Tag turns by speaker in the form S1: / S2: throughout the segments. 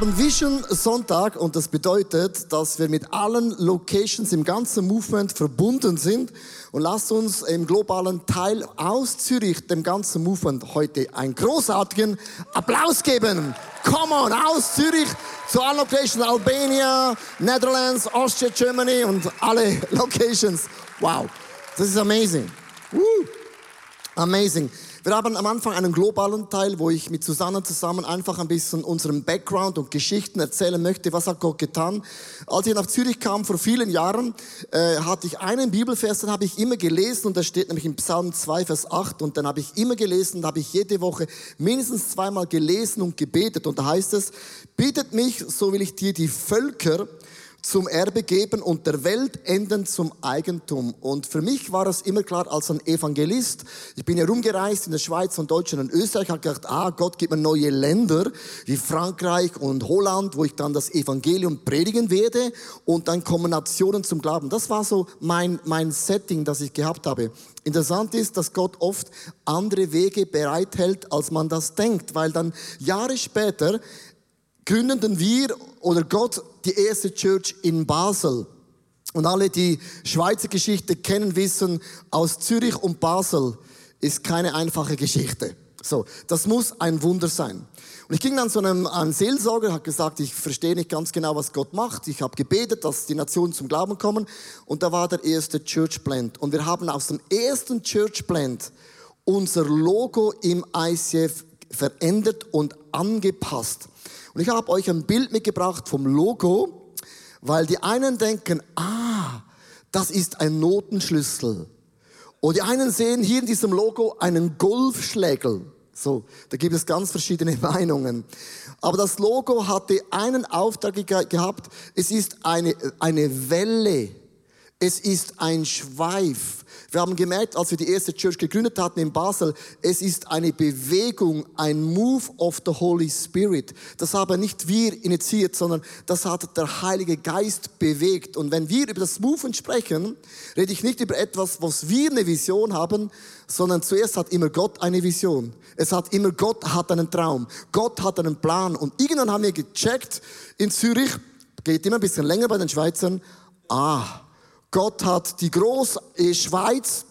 S1: haben Vision Sonntag und das bedeutet, dass wir mit allen Locations im ganzen Movement verbunden sind. Und lasst uns im globalen Teil aus Zürich dem ganzen Movement heute einen großartigen Applaus geben. Come on, aus Zürich zu allen Locations, Albania, Netherlands, Austria, Germany und alle Locations. Wow, das ist amazing. Woo. Amazing. Wir haben am Anfang einen globalen Teil, wo ich mit Susanne zusammen einfach ein bisschen unseren Background und Geschichten erzählen möchte. Was hat Gott getan? Als ich nach Zürich kam vor vielen Jahren, äh, hatte ich einen Bibelvers, den habe ich immer gelesen und der steht nämlich im Psalm 2, Vers 8 und dann habe ich immer gelesen, da habe ich jede Woche mindestens zweimal gelesen und gebetet und da heißt es, bittet mich, so will ich dir die Völker zum Erbe geben und der Welt enden zum Eigentum. Und für mich war es immer klar als ein Evangelist. Ich bin ja rumgereist in der Schweiz und Deutschland und Österreich. habe gedacht, ah, Gott gibt mir neue Länder wie Frankreich und Holland, wo ich dann das Evangelium predigen werde und dann kommen Nationen zum Glauben. Das war so mein, mein Setting, das ich gehabt habe. Interessant ist, dass Gott oft andere Wege bereithält, als man das denkt, weil dann Jahre später gründeten wir oder Gott die erste Church in Basel. Und alle, die Schweizer Geschichte kennen, wissen, aus Zürich und Basel ist keine einfache Geschichte. So, das muss ein Wunder sein. Und ich ging dann zu einem, einem Seelsorger, hat gesagt, ich verstehe nicht ganz genau, was Gott macht. Ich habe gebetet, dass die Nationen zum Glauben kommen. Und da war der erste Church Blend. Und wir haben aus dem ersten Church Blend unser Logo im ICF verändert und angepasst. Und ich habe euch ein Bild mitgebracht vom Logo, weil die einen denken, ah, das ist ein Notenschlüssel. Und die einen sehen hier in diesem Logo einen Golfschlägel. So, da gibt es ganz verschiedene Meinungen. Aber das Logo hatte einen Auftrag gehabt. Es ist eine, eine Welle. Es ist ein Schweif. Wir haben gemerkt, als wir die erste Church gegründet hatten in Basel, es ist eine Bewegung, ein Move of the Holy Spirit. Das haben nicht wir initiiert, sondern das hat der Heilige Geist bewegt. Und wenn wir über das Movement sprechen, rede ich nicht über etwas, was wir eine Vision haben, sondern zuerst hat immer Gott eine Vision. Es hat immer Gott hat einen Traum. Gott hat einen Plan. Und irgendwann haben wir gecheckt in Zürich, geht immer ein bisschen länger bei den Schweizern, ah, Gott hat die große Schweiz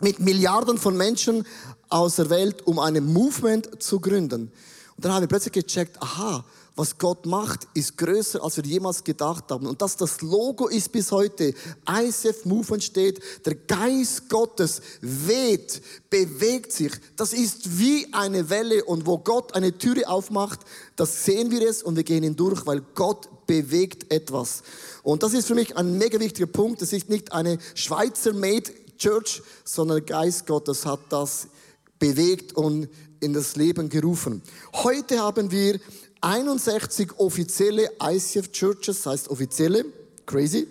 S1: mit Milliarden von Menschen aus der Welt, um ein Movement zu gründen. Und dann haben wir plötzlich gecheckt, aha, was Gott macht, ist größer, als wir jemals gedacht haben. Und dass das Logo ist bis heute, ICF Movement steht, der Geist Gottes weht, bewegt sich. Das ist wie eine Welle und wo Gott eine Türe aufmacht, das sehen wir es und wir gehen hindurch, weil Gott bewegt etwas. Und das ist für mich ein mega wichtiger Punkt. Es ist nicht eine Schweizer-made Church, sondern der Geist Gottes hat das bewegt und in das Leben gerufen. Heute haben wir 61 offizielle ICF Churches, das heißt offizielle, crazy.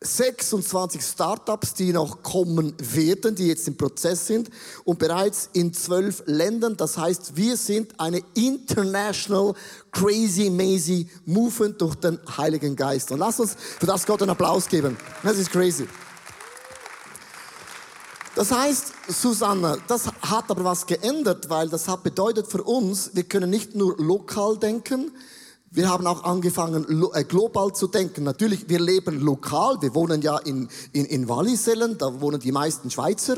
S1: 26 Startups, die noch kommen werden, die jetzt im Prozess sind und bereits in zwölf Ländern. Das heißt, wir sind eine international crazy, mazy Movement durch den Heiligen Geist. Und lass uns für das Gott einen Applaus geben. Das ist crazy. Das heißt, Susanne, das hat aber was geändert, weil das hat bedeutet für uns, wir können nicht nur lokal denken, wir haben auch angefangen, äh, global zu denken. Natürlich, wir leben lokal. Wir wohnen ja in, in, in Wallisellen, da wohnen die meisten Schweizer.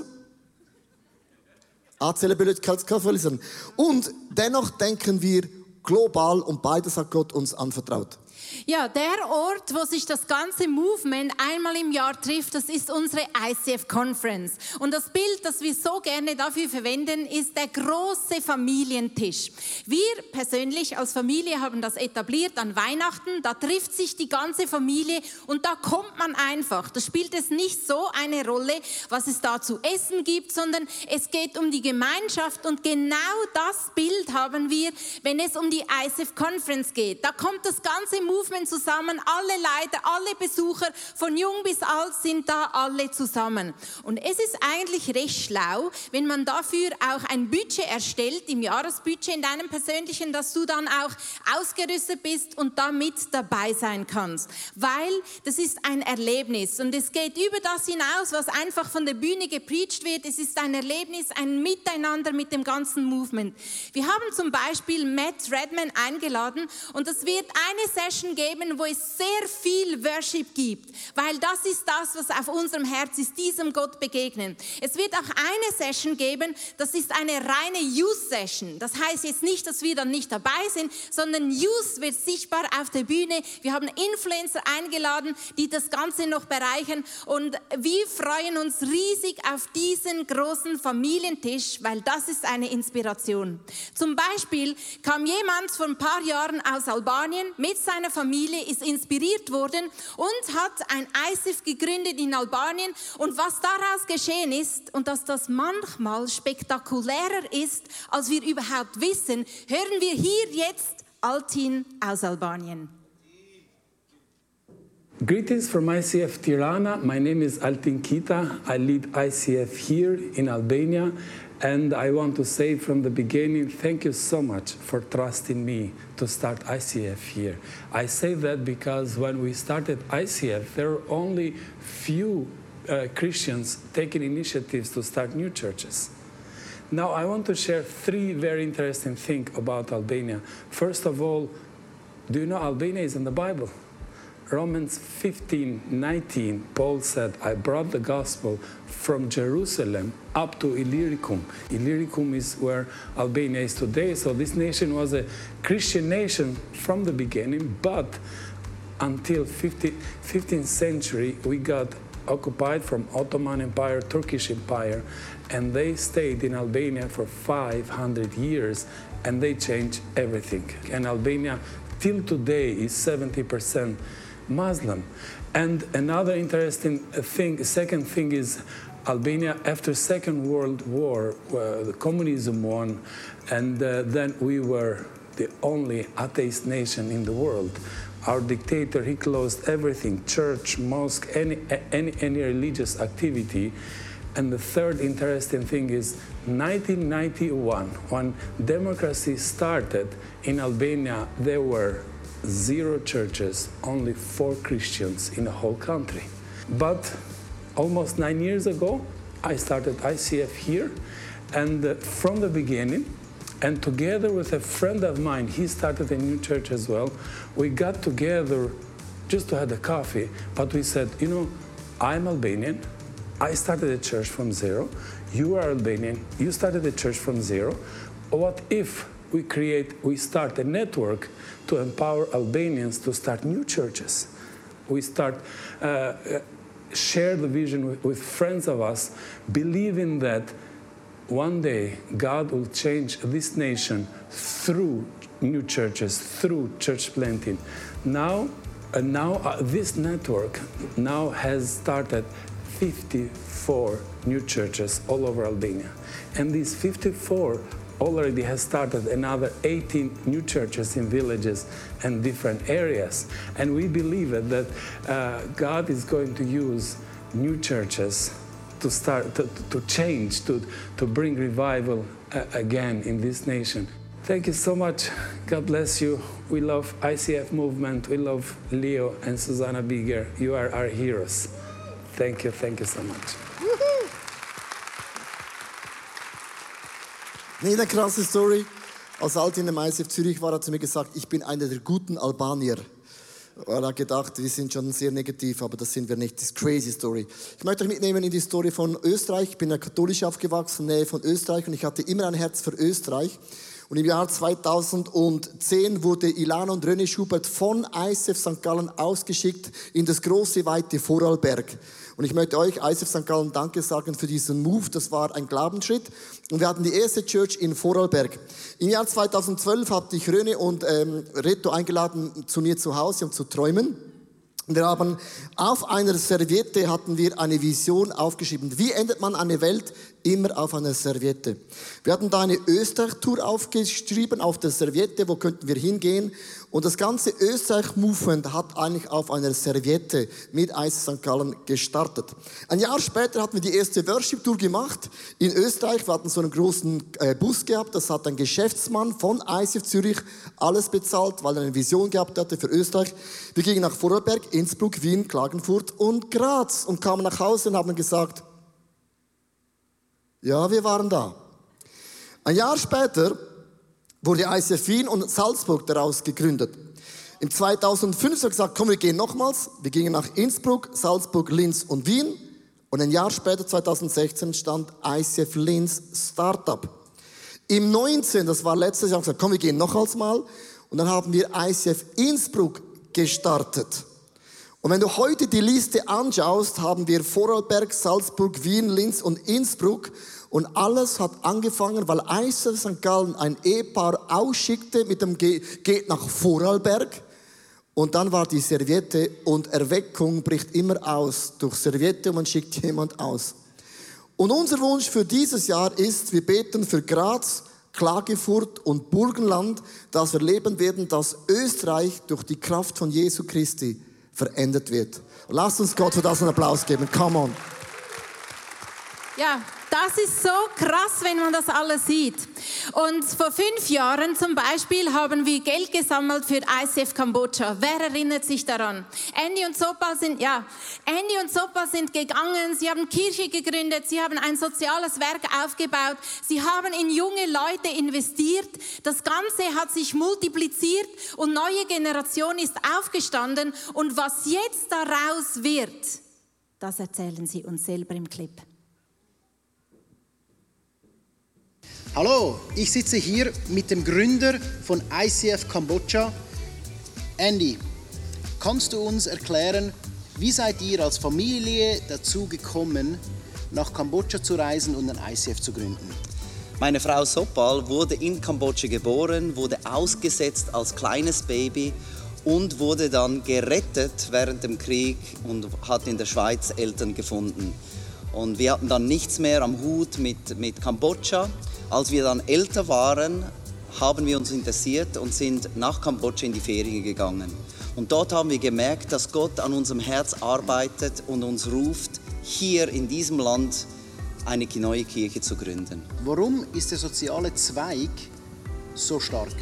S1: Und dennoch denken wir global und beides hat Gott uns anvertraut.
S2: Ja, der Ort, wo sich das ganze Movement einmal im Jahr trifft, das ist unsere ICF Conference. Und das Bild, das wir so gerne dafür verwenden, ist der große Familientisch. Wir persönlich als Familie haben das etabliert an Weihnachten. Da trifft sich die ganze Familie und da kommt man einfach. Da spielt es nicht so eine Rolle, was es da zu essen gibt, sondern es geht um die Gemeinschaft und genau das Bild haben wir, wenn es um die ICF Conference geht. Da kommt das ganze Movement zusammen, alle Leiter, alle Besucher, von jung bis alt sind da alle zusammen. Und es ist eigentlich recht schlau, wenn man dafür auch ein Budget erstellt, im Jahresbudget in deinem persönlichen, dass du dann auch ausgerüstet bist und damit dabei sein kannst. Weil das ist ein Erlebnis und es geht über das hinaus, was einfach von der Bühne gepreacht wird. Es ist ein Erlebnis, ein Miteinander mit dem ganzen Movement. Wir haben zum Beispiel Matt Redman eingeladen und es wird eine Session geben, wo es sehr viel Worship gibt, weil das ist das, was auf unserem Herz ist, diesem Gott begegnen. Es wird auch eine Session geben, das ist eine reine Youth Session. Das heißt jetzt nicht, dass wir dann nicht dabei sind, sondern Youth wird sichtbar auf der Bühne. Wir haben Influencer eingeladen, die das Ganze noch bereichern und wir freuen uns riesig auf diesen großen Familientisch, weil das ist eine Inspiration. Zum Beispiel kam jemand vor ein paar Jahren aus Albanien mit seiner Familie, ist inspiriert worden und hat ein ISIF gegründet in Albanien. Und was daraus geschehen ist und dass das manchmal spektakulärer ist, als wir überhaupt wissen, hören wir hier jetzt Altin aus Albanien.
S3: Greetings from ICF Tirana. My name is Altin Kita. I lead ICF here in Albania. And I want to say from the beginning, thank you so much for trusting me to start ICF here. I say that because when we started ICF, there were only few uh, Christians taking initiatives to start new churches. Now, I want to share three very interesting things about Albania. First of all, do you know Albania is in the Bible? Romans 15 19, Paul said, I brought the gospel from Jerusalem up to Illyricum. Illyricum is where Albania is today. So this nation was a Christian nation from the beginning, but until 50, 15th century, we got occupied from Ottoman Empire, Turkish Empire, and they stayed in Albania for 500 years, and they changed everything. And Albania, till today, is 70% Muslim. And another interesting thing, second thing is Albania after Second World War, uh, the communism won, and uh, then we were the only atheist nation in the world. Our dictator, he closed everything, church, mosque, any, any, any religious activity. And the third interesting thing is 1991, when democracy started in Albania, there were zero churches, only four Christians in the whole country. But almost nine years ago, I started ICF here, and uh, from the beginning, and together with a friend of mine, he started a new church as well. We got together just to have a coffee, but we said, you know, I'm Albanian. I started a church from zero. You are Albanian. You started a church from zero. What if we create, we start a network to empower Albanians to start new churches. We start uh, share the vision with, with friends of us, believing that one day God will change this nation through new churches, through church planting. Now, uh, now uh, this network now has started 54 new churches all over Albania, and these 54 already has started another 18 new churches in villages and different areas. And we believe that uh, God is going to use new churches to start to, to change, to, to bring revival uh, again in this nation. Thank you so much. God bless you. We love ICF movement. We love Leo and Susanna Bigger. You are our heroes. Thank you. Thank you so much.
S1: Nee, eine krasse Story. Als Alt in dem ICF Zürich war, hat er mir gesagt, ich bin einer der guten Albanier. Er gedacht, wir sind schon sehr negativ, aber das sind wir nicht. Das ist crazy Story. Ich möchte euch mitnehmen in die Story von Österreich. Ich bin ja katholisch aufgewachsen, Nähe von Österreich und ich hatte immer ein Herz für Österreich. Und im Jahr 2010 wurde Ilana und René Schubert von ICF St. Gallen ausgeschickt in das große, weite Vorarlberg. Und ich möchte euch, ISF St. Gallen, Danke sagen für diesen Move. Das war ein Glaubensschritt. Und wir hatten die erste Church in Vorarlberg. Im Jahr 2012 habe ich Röne und ähm, Reto eingeladen, zu mir zu Hause, um zu träumen. Wir haben auf einer Serviette hatten wir eine Vision aufgeschrieben. Wie ändert man eine Welt? Immer auf einer Serviette. Wir hatten da eine Österreich-Tour aufgeschrieben auf der Serviette. Wo könnten wir hingehen? Und das ganze Österreich-Movement hat eigentlich auf einer Serviette mit ICF St. Gallen gestartet. Ein Jahr später hatten wir die erste Worship-Tour gemacht in Österreich. Wir hatten so einen großen äh, Bus gehabt. Das hat ein Geschäftsmann von ICF Zürich alles bezahlt, weil er eine Vision gehabt hatte für Österreich. Wir gingen nach Vorarlberg, Innsbruck, Wien, Klagenfurt und Graz und kamen nach Hause und haben gesagt, ja, wir waren da. Ein Jahr später wurde ICF Wien und Salzburg daraus gegründet. Im 2005 haben gesagt, komm, wir gehen nochmals. Wir gingen nach Innsbruck, Salzburg, Linz und Wien. Und ein Jahr später, 2016, stand ICF Linz Startup. Im 19, das war letztes Jahr, haben wir gesagt, komm, wir gehen nochmals mal. Und dann haben wir ICF Innsbruck gestartet. Und wenn du heute die Liste anschaust, haben wir Vorarlberg, Salzburg, Wien, Linz und Innsbruck. Und alles hat angefangen, weil ICF St. Gallen ein Ehepaar ausschickte mit dem Ge geht nach Vorarlberg. Und dann war die Serviette und Erweckung bricht immer aus durch Serviette und man schickt jemand aus. Und unser Wunsch für dieses Jahr ist, wir beten für Graz, Klagenfurt und Burgenland, dass wir leben werden, dass Österreich durch die Kraft von Jesu Christi verändert wird. Lasst uns Gott für das einen Applaus geben. Come on.
S2: Ja, das ist so krass, wenn man das alles sieht. Und vor fünf Jahren zum Beispiel haben wir Geld gesammelt für ICF Kambodscha. Wer erinnert sich daran? Andy und Sopa sind, ja, Andy und Sopa sind gegangen, sie haben Kirche gegründet, sie haben ein soziales Werk aufgebaut, sie haben in junge Leute investiert. Das Ganze hat sich multipliziert und neue Generation ist aufgestanden. Und was jetzt daraus wird, das erzählen sie uns selber im Clip.
S4: Hallo, ich sitze hier mit dem Gründer von ICF Kambodscha, Andy. Kannst du uns erklären, wie seid ihr als Familie dazu gekommen, nach Kambodscha zu reisen und ein ICF zu gründen?
S5: Meine Frau Sopal wurde in Kambodscha geboren, wurde ausgesetzt als kleines Baby und wurde dann gerettet während dem Krieg und hat in der Schweiz Eltern gefunden. Und wir hatten dann nichts mehr am Hut mit, mit Kambodscha als wir dann älter waren, haben wir uns interessiert und sind nach Kambodscha in die Ferien gegangen. Und dort haben wir gemerkt, dass Gott an unserem Herz arbeitet und uns ruft, hier in diesem Land eine neue Kirche zu gründen.
S4: Warum ist der soziale Zweig so stark?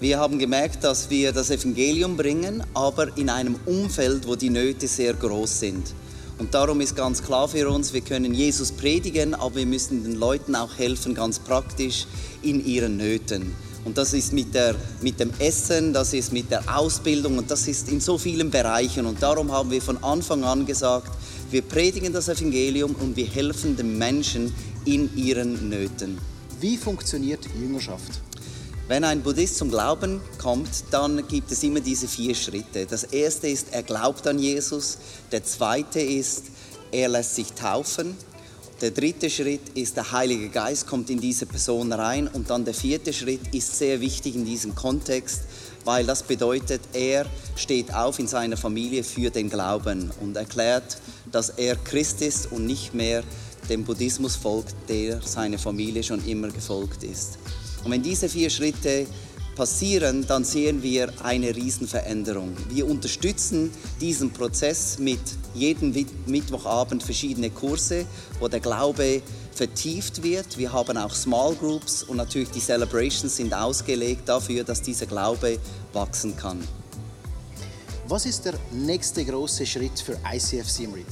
S5: Wir haben gemerkt, dass wir das Evangelium bringen, aber in einem Umfeld, wo die Nöte sehr groß sind. Und darum ist ganz klar für uns, wir können Jesus predigen, aber wir müssen den Leuten auch helfen, ganz praktisch in ihren Nöten. Und das ist mit, der, mit dem Essen, das ist mit der Ausbildung und das ist in so vielen Bereichen. Und darum haben wir von Anfang an gesagt, wir predigen das Evangelium und wir helfen den Menschen in ihren Nöten.
S4: Wie funktioniert Jüngerschaft?
S5: Wenn ein Buddhist zum Glauben kommt, dann gibt es immer diese vier Schritte. Das erste ist, er glaubt an Jesus. Der zweite ist, er lässt sich taufen. Der dritte Schritt ist, der Heilige Geist kommt in diese Person rein. Und dann der vierte Schritt ist sehr wichtig in diesem Kontext, weil das bedeutet, er steht auf in seiner Familie für den Glauben und erklärt, dass er Christ ist und nicht mehr dem Buddhismus folgt, der seine Familie schon immer gefolgt ist. Und wenn diese vier Schritte passieren, dann sehen wir eine Riesenveränderung. Wir unterstützen diesen Prozess mit jedem Mittwochabend verschiedene Kurse, wo der Glaube vertieft wird. Wir haben auch Small Groups und natürlich die Celebrations sind ausgelegt dafür, dass dieser Glaube wachsen kann.
S4: Was ist der nächste große Schritt für ICF Simri?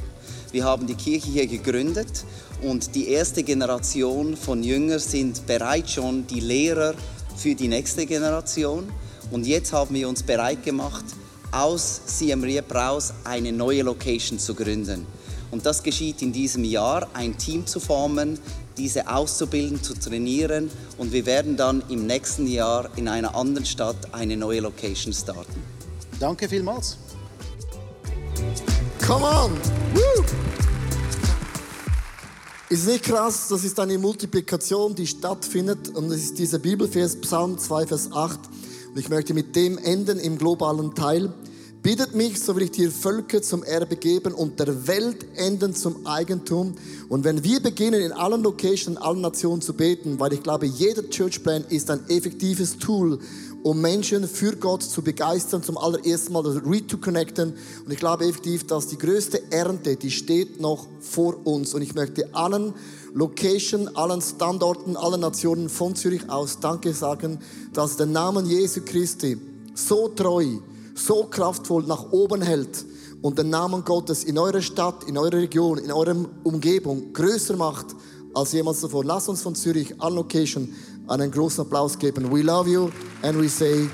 S5: Wir haben die Kirche hier gegründet und die erste Generation von Jüngern sind bereits schon die Lehrer für die nächste Generation. Und jetzt haben wir uns bereit gemacht, aus Siem Reap raus eine neue Location zu gründen. Und das geschieht in diesem Jahr, ein Team zu formen, diese auszubilden, zu trainieren. Und wir werden dann im nächsten Jahr in einer anderen Stadt eine neue Location starten.
S4: Danke vielmals.
S1: Come on! Woo! Ist nicht krass, das ist eine Multiplikation, die stattfindet und es ist dieser Bibelvers Psalm 2, Vers 8 und ich möchte mit dem enden im globalen Teil. Bittet mich, so will ich dir Völker zum Erbe geben und der Welt enden zum Eigentum. Und wenn wir beginnen, in allen Locations, in allen Nationen zu beten, weil ich glaube, jeder Churchplan ist ein effektives Tool, um Menschen für Gott zu begeistern, zum allerersten Mal re-to-connecten. Und ich glaube effektiv, dass die größte Ernte, die steht noch vor uns. Und ich möchte allen Location, allen Standorten, allen Nationen von Zürich aus Danke sagen, dass der Name Jesu Christi so treu, so kraftvoll nach oben hält und den Namen Gottes in eurer Stadt, in eurer Region, in eurer Umgebung größer macht als jemals zuvor. Lasst uns von Zürich an Location einen großen Applaus geben. We love you and we say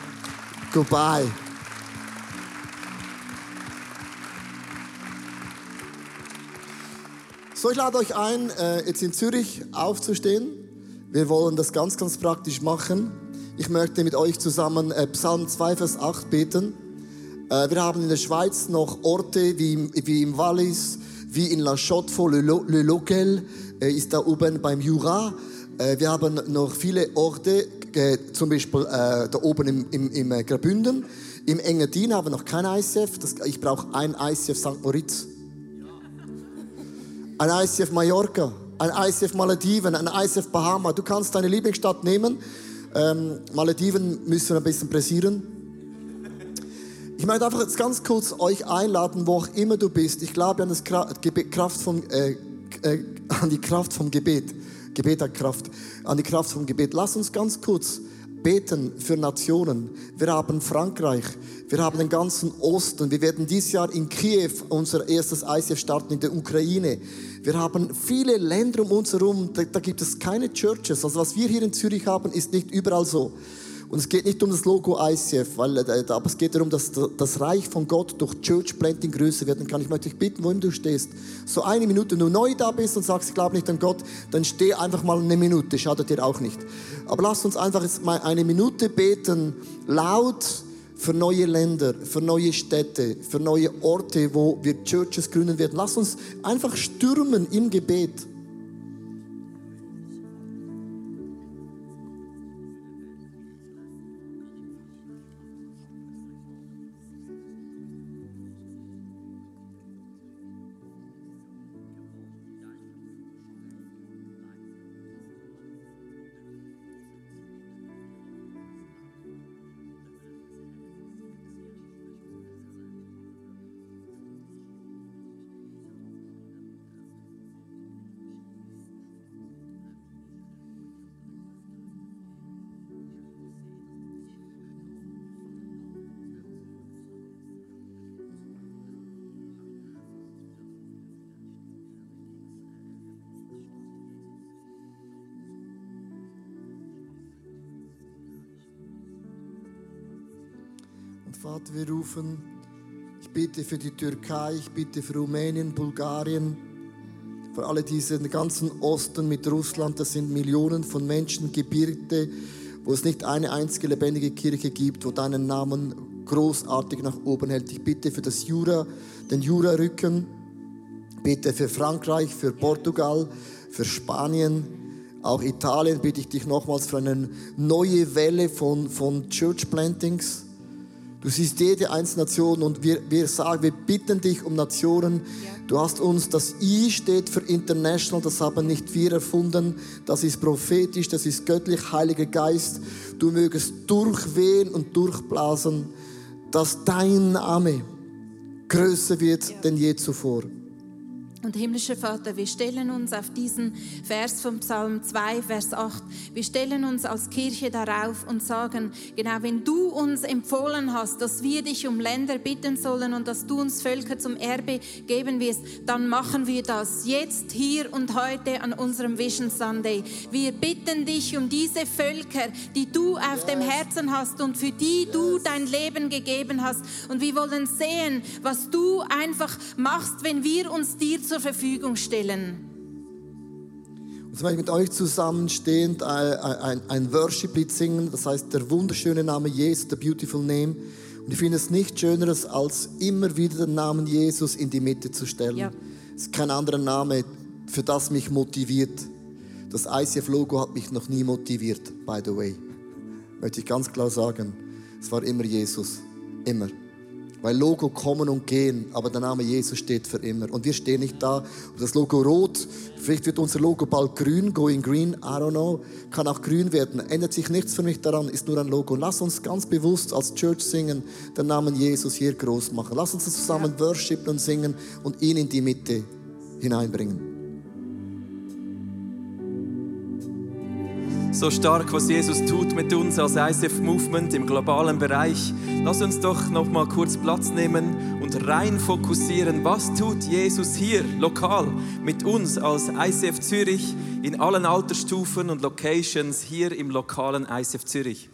S1: goodbye. So, ich lade euch ein, äh, jetzt in Zürich aufzustehen. Wir wollen das ganz, ganz praktisch machen. Ich möchte mit euch zusammen äh, Psalm 2, Vers 8 beten. Äh, wir haben in der Schweiz noch Orte wie, wie im Wallis, wie in La Chaux-de-Fonds, Le Loquel ist da oben beim Jura. Wir haben noch viele Orte, zum Beispiel da oben im, im, im Graubünden. Im Engadin haben wir noch kein ICF. Das, ich brauche ein ICF St. Moritz ein ICF Mallorca, ein ICF Malediven, ein ICF Bahama. Du kannst deine Lieblingsstadt nehmen. Ähm, Malediven müssen ein bisschen pressieren. Ich möchte einfach jetzt ganz kurz euch einladen, wo auch immer du bist. Ich glaube an, das Kraft vom, äh, äh, an die Kraft vom Gebet. Gebet hat Kraft. An die Kraft vom Gebet. Lass uns ganz kurz beten für Nationen. Wir haben Frankreich, wir haben den ganzen Osten. Wir werden dieses Jahr in Kiew unser erstes ICF starten in der Ukraine. Wir haben viele Länder um uns herum, da, da gibt es keine Churches. Also was wir hier in Zürich haben, ist nicht überall so. Und es geht nicht um das Logo ICF, weil, äh, aber es geht darum, dass das Reich von Gott durch Church Planting größer werden kann. Ich möchte dich bitten, wo du stehst, so eine Minute, wenn du neu da bist und sagst, ich glaube nicht an Gott, dann steh einfach mal eine Minute, schadet dir auch nicht. Aber lass uns einfach jetzt mal eine Minute beten, laut für neue Länder, für neue Städte, für neue Orte, wo wir Churches gründen werden. Lass uns einfach stürmen im Gebet. Vater, wir rufen, ich bitte für die Türkei, ich bitte für Rumänien, Bulgarien, für alle diese ganzen Osten mit Russland, das sind Millionen von Menschen, Gebirge, wo es nicht eine einzige lebendige Kirche gibt, wo deinen Namen großartig nach oben hält. Ich bitte für das Jura, den Jura-Rücken, bitte für Frankreich, für Portugal, für Spanien, auch Italien bitte ich dich nochmals für eine neue Welle von, von Church Plantings. Du siehst jede einzelne Nation und wir, wir sagen, wir bitten dich um Nationen. Du hast uns, das I steht für International, das haben nicht wir erfunden. Das ist prophetisch, das ist göttlich, Heiliger Geist. Du mögest durchwehen und durchblasen, dass dein Name größer wird ja. denn je zuvor.
S2: Und himmlischer Vater, wir stellen uns auf diesen Vers vom Psalm 2, Vers 8, wir stellen uns als Kirche darauf und sagen, genau wenn du uns empfohlen hast, dass wir dich um Länder bitten sollen und dass du uns Völker zum Erbe geben wirst, dann machen wir das jetzt, hier und heute an unserem Vision Sunday. Wir bitten dich um diese Völker, die du auf dem Herzen hast und für die du dein Leben gegeben hast. Und wir wollen sehen, was du einfach machst, wenn wir uns dir zur Verfügung stellen.
S1: Und so möchte ich mit euch zusammenstehend ein, ein, ein Worship-Lied singen, das heißt der wunderschöne Name Jesus, the beautiful name. Und ich finde es nichts Schöneres, als immer wieder den Namen Jesus in die Mitte zu stellen. Ja. Es ist kein anderer Name, für das mich motiviert. Das ICF-Logo hat mich noch nie motiviert, by the way. Möchte ich ganz klar sagen. Es war immer Jesus. Immer. Weil Logo kommen und gehen, aber der Name Jesus steht für immer. Und wir stehen nicht da. Und das Logo rot, vielleicht wird unser Logo bald grün, going green, I don't know, kann auch grün werden. Ändert sich nichts für mich daran, ist nur ein Logo. Lass uns ganz bewusst als Church singen, den Namen Jesus hier groß machen. Lass uns zusammen worshipen und singen und ihn in die Mitte hineinbringen.
S6: So stark, was Jesus tut mit uns als ICF Movement im globalen Bereich. Lass uns doch noch mal kurz Platz nehmen und rein fokussieren, was tut Jesus hier lokal mit uns als ICF Zürich in allen Altersstufen und Locations hier im lokalen ICF Zürich.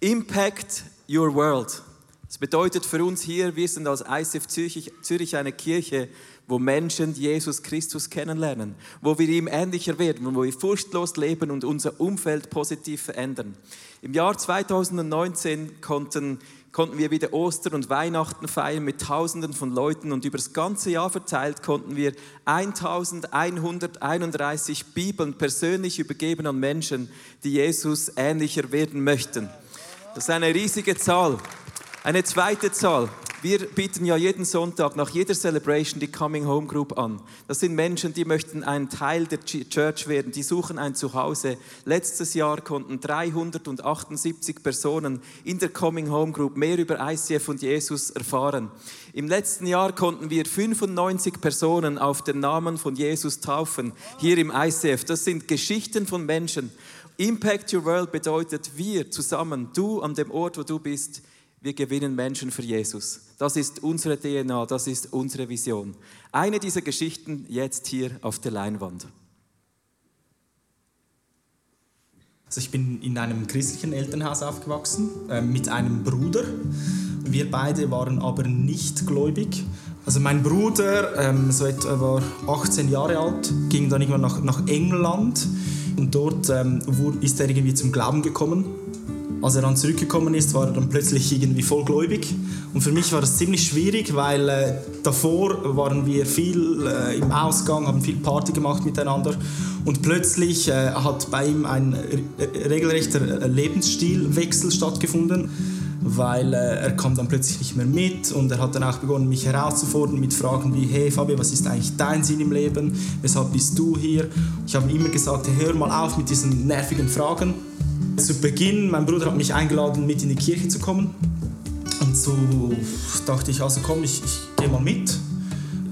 S6: Impact your world. Das bedeutet für uns hier, wir sind als ICF Zürich, Zürich eine Kirche, wo Menschen Jesus Christus kennenlernen, wo wir ihm ähnlicher werden, wo wir furchtlos leben und unser Umfeld positiv verändern. Im Jahr 2019 konnten, konnten wir wieder Ostern und Weihnachten feiern mit Tausenden von Leuten und über das ganze Jahr verteilt konnten wir 1131 Bibeln persönlich übergeben an Menschen, die Jesus ähnlicher werden möchten. Das ist eine riesige Zahl. Eine zweite Zahl. Wir bieten ja jeden Sonntag nach jeder Celebration die Coming Home Group an. Das sind Menschen, die möchten ein Teil der Church werden, die suchen ein Zuhause. Letztes Jahr konnten 378 Personen in der Coming Home Group mehr über ICF und Jesus erfahren. Im letzten Jahr konnten wir 95 Personen auf den Namen von Jesus taufen, hier im ICF. Das sind Geschichten von Menschen. Impact Your World bedeutet wir zusammen, du an dem Ort, wo du bist, wir gewinnen Menschen für Jesus. Das ist unsere DNA, das ist unsere Vision. Eine dieser Geschichten jetzt hier auf der Leinwand.
S7: Also ich bin in einem christlichen Elternhaus aufgewachsen äh, mit einem Bruder. Wir beide waren aber nicht gläubig. Also mein Bruder, ähm, so etwa war 18 Jahre alt, ging dann irgendwann nach, nach England und dort ähm, ist er irgendwie zum Glauben gekommen als er dann zurückgekommen ist, war er dann plötzlich irgendwie vollgläubig. Und für mich war das ziemlich schwierig, weil äh, davor waren wir viel äh, im Ausgang, haben viel Party gemacht miteinander. Und plötzlich äh, hat bei ihm ein regelrechter Lebensstilwechsel stattgefunden, weil äh, er kam dann plötzlich nicht mehr mit und er hat dann auch begonnen, mich herauszufordern mit Fragen wie, hey Fabio, was ist eigentlich dein Sinn im Leben? Weshalb bist du hier? Ich habe ihm immer gesagt, hör mal auf mit diesen nervigen Fragen zu Beginn, mein Bruder hat mich eingeladen, mit in die Kirche zu kommen. Und so dachte ich, also komm, ich, ich gehe mal mit.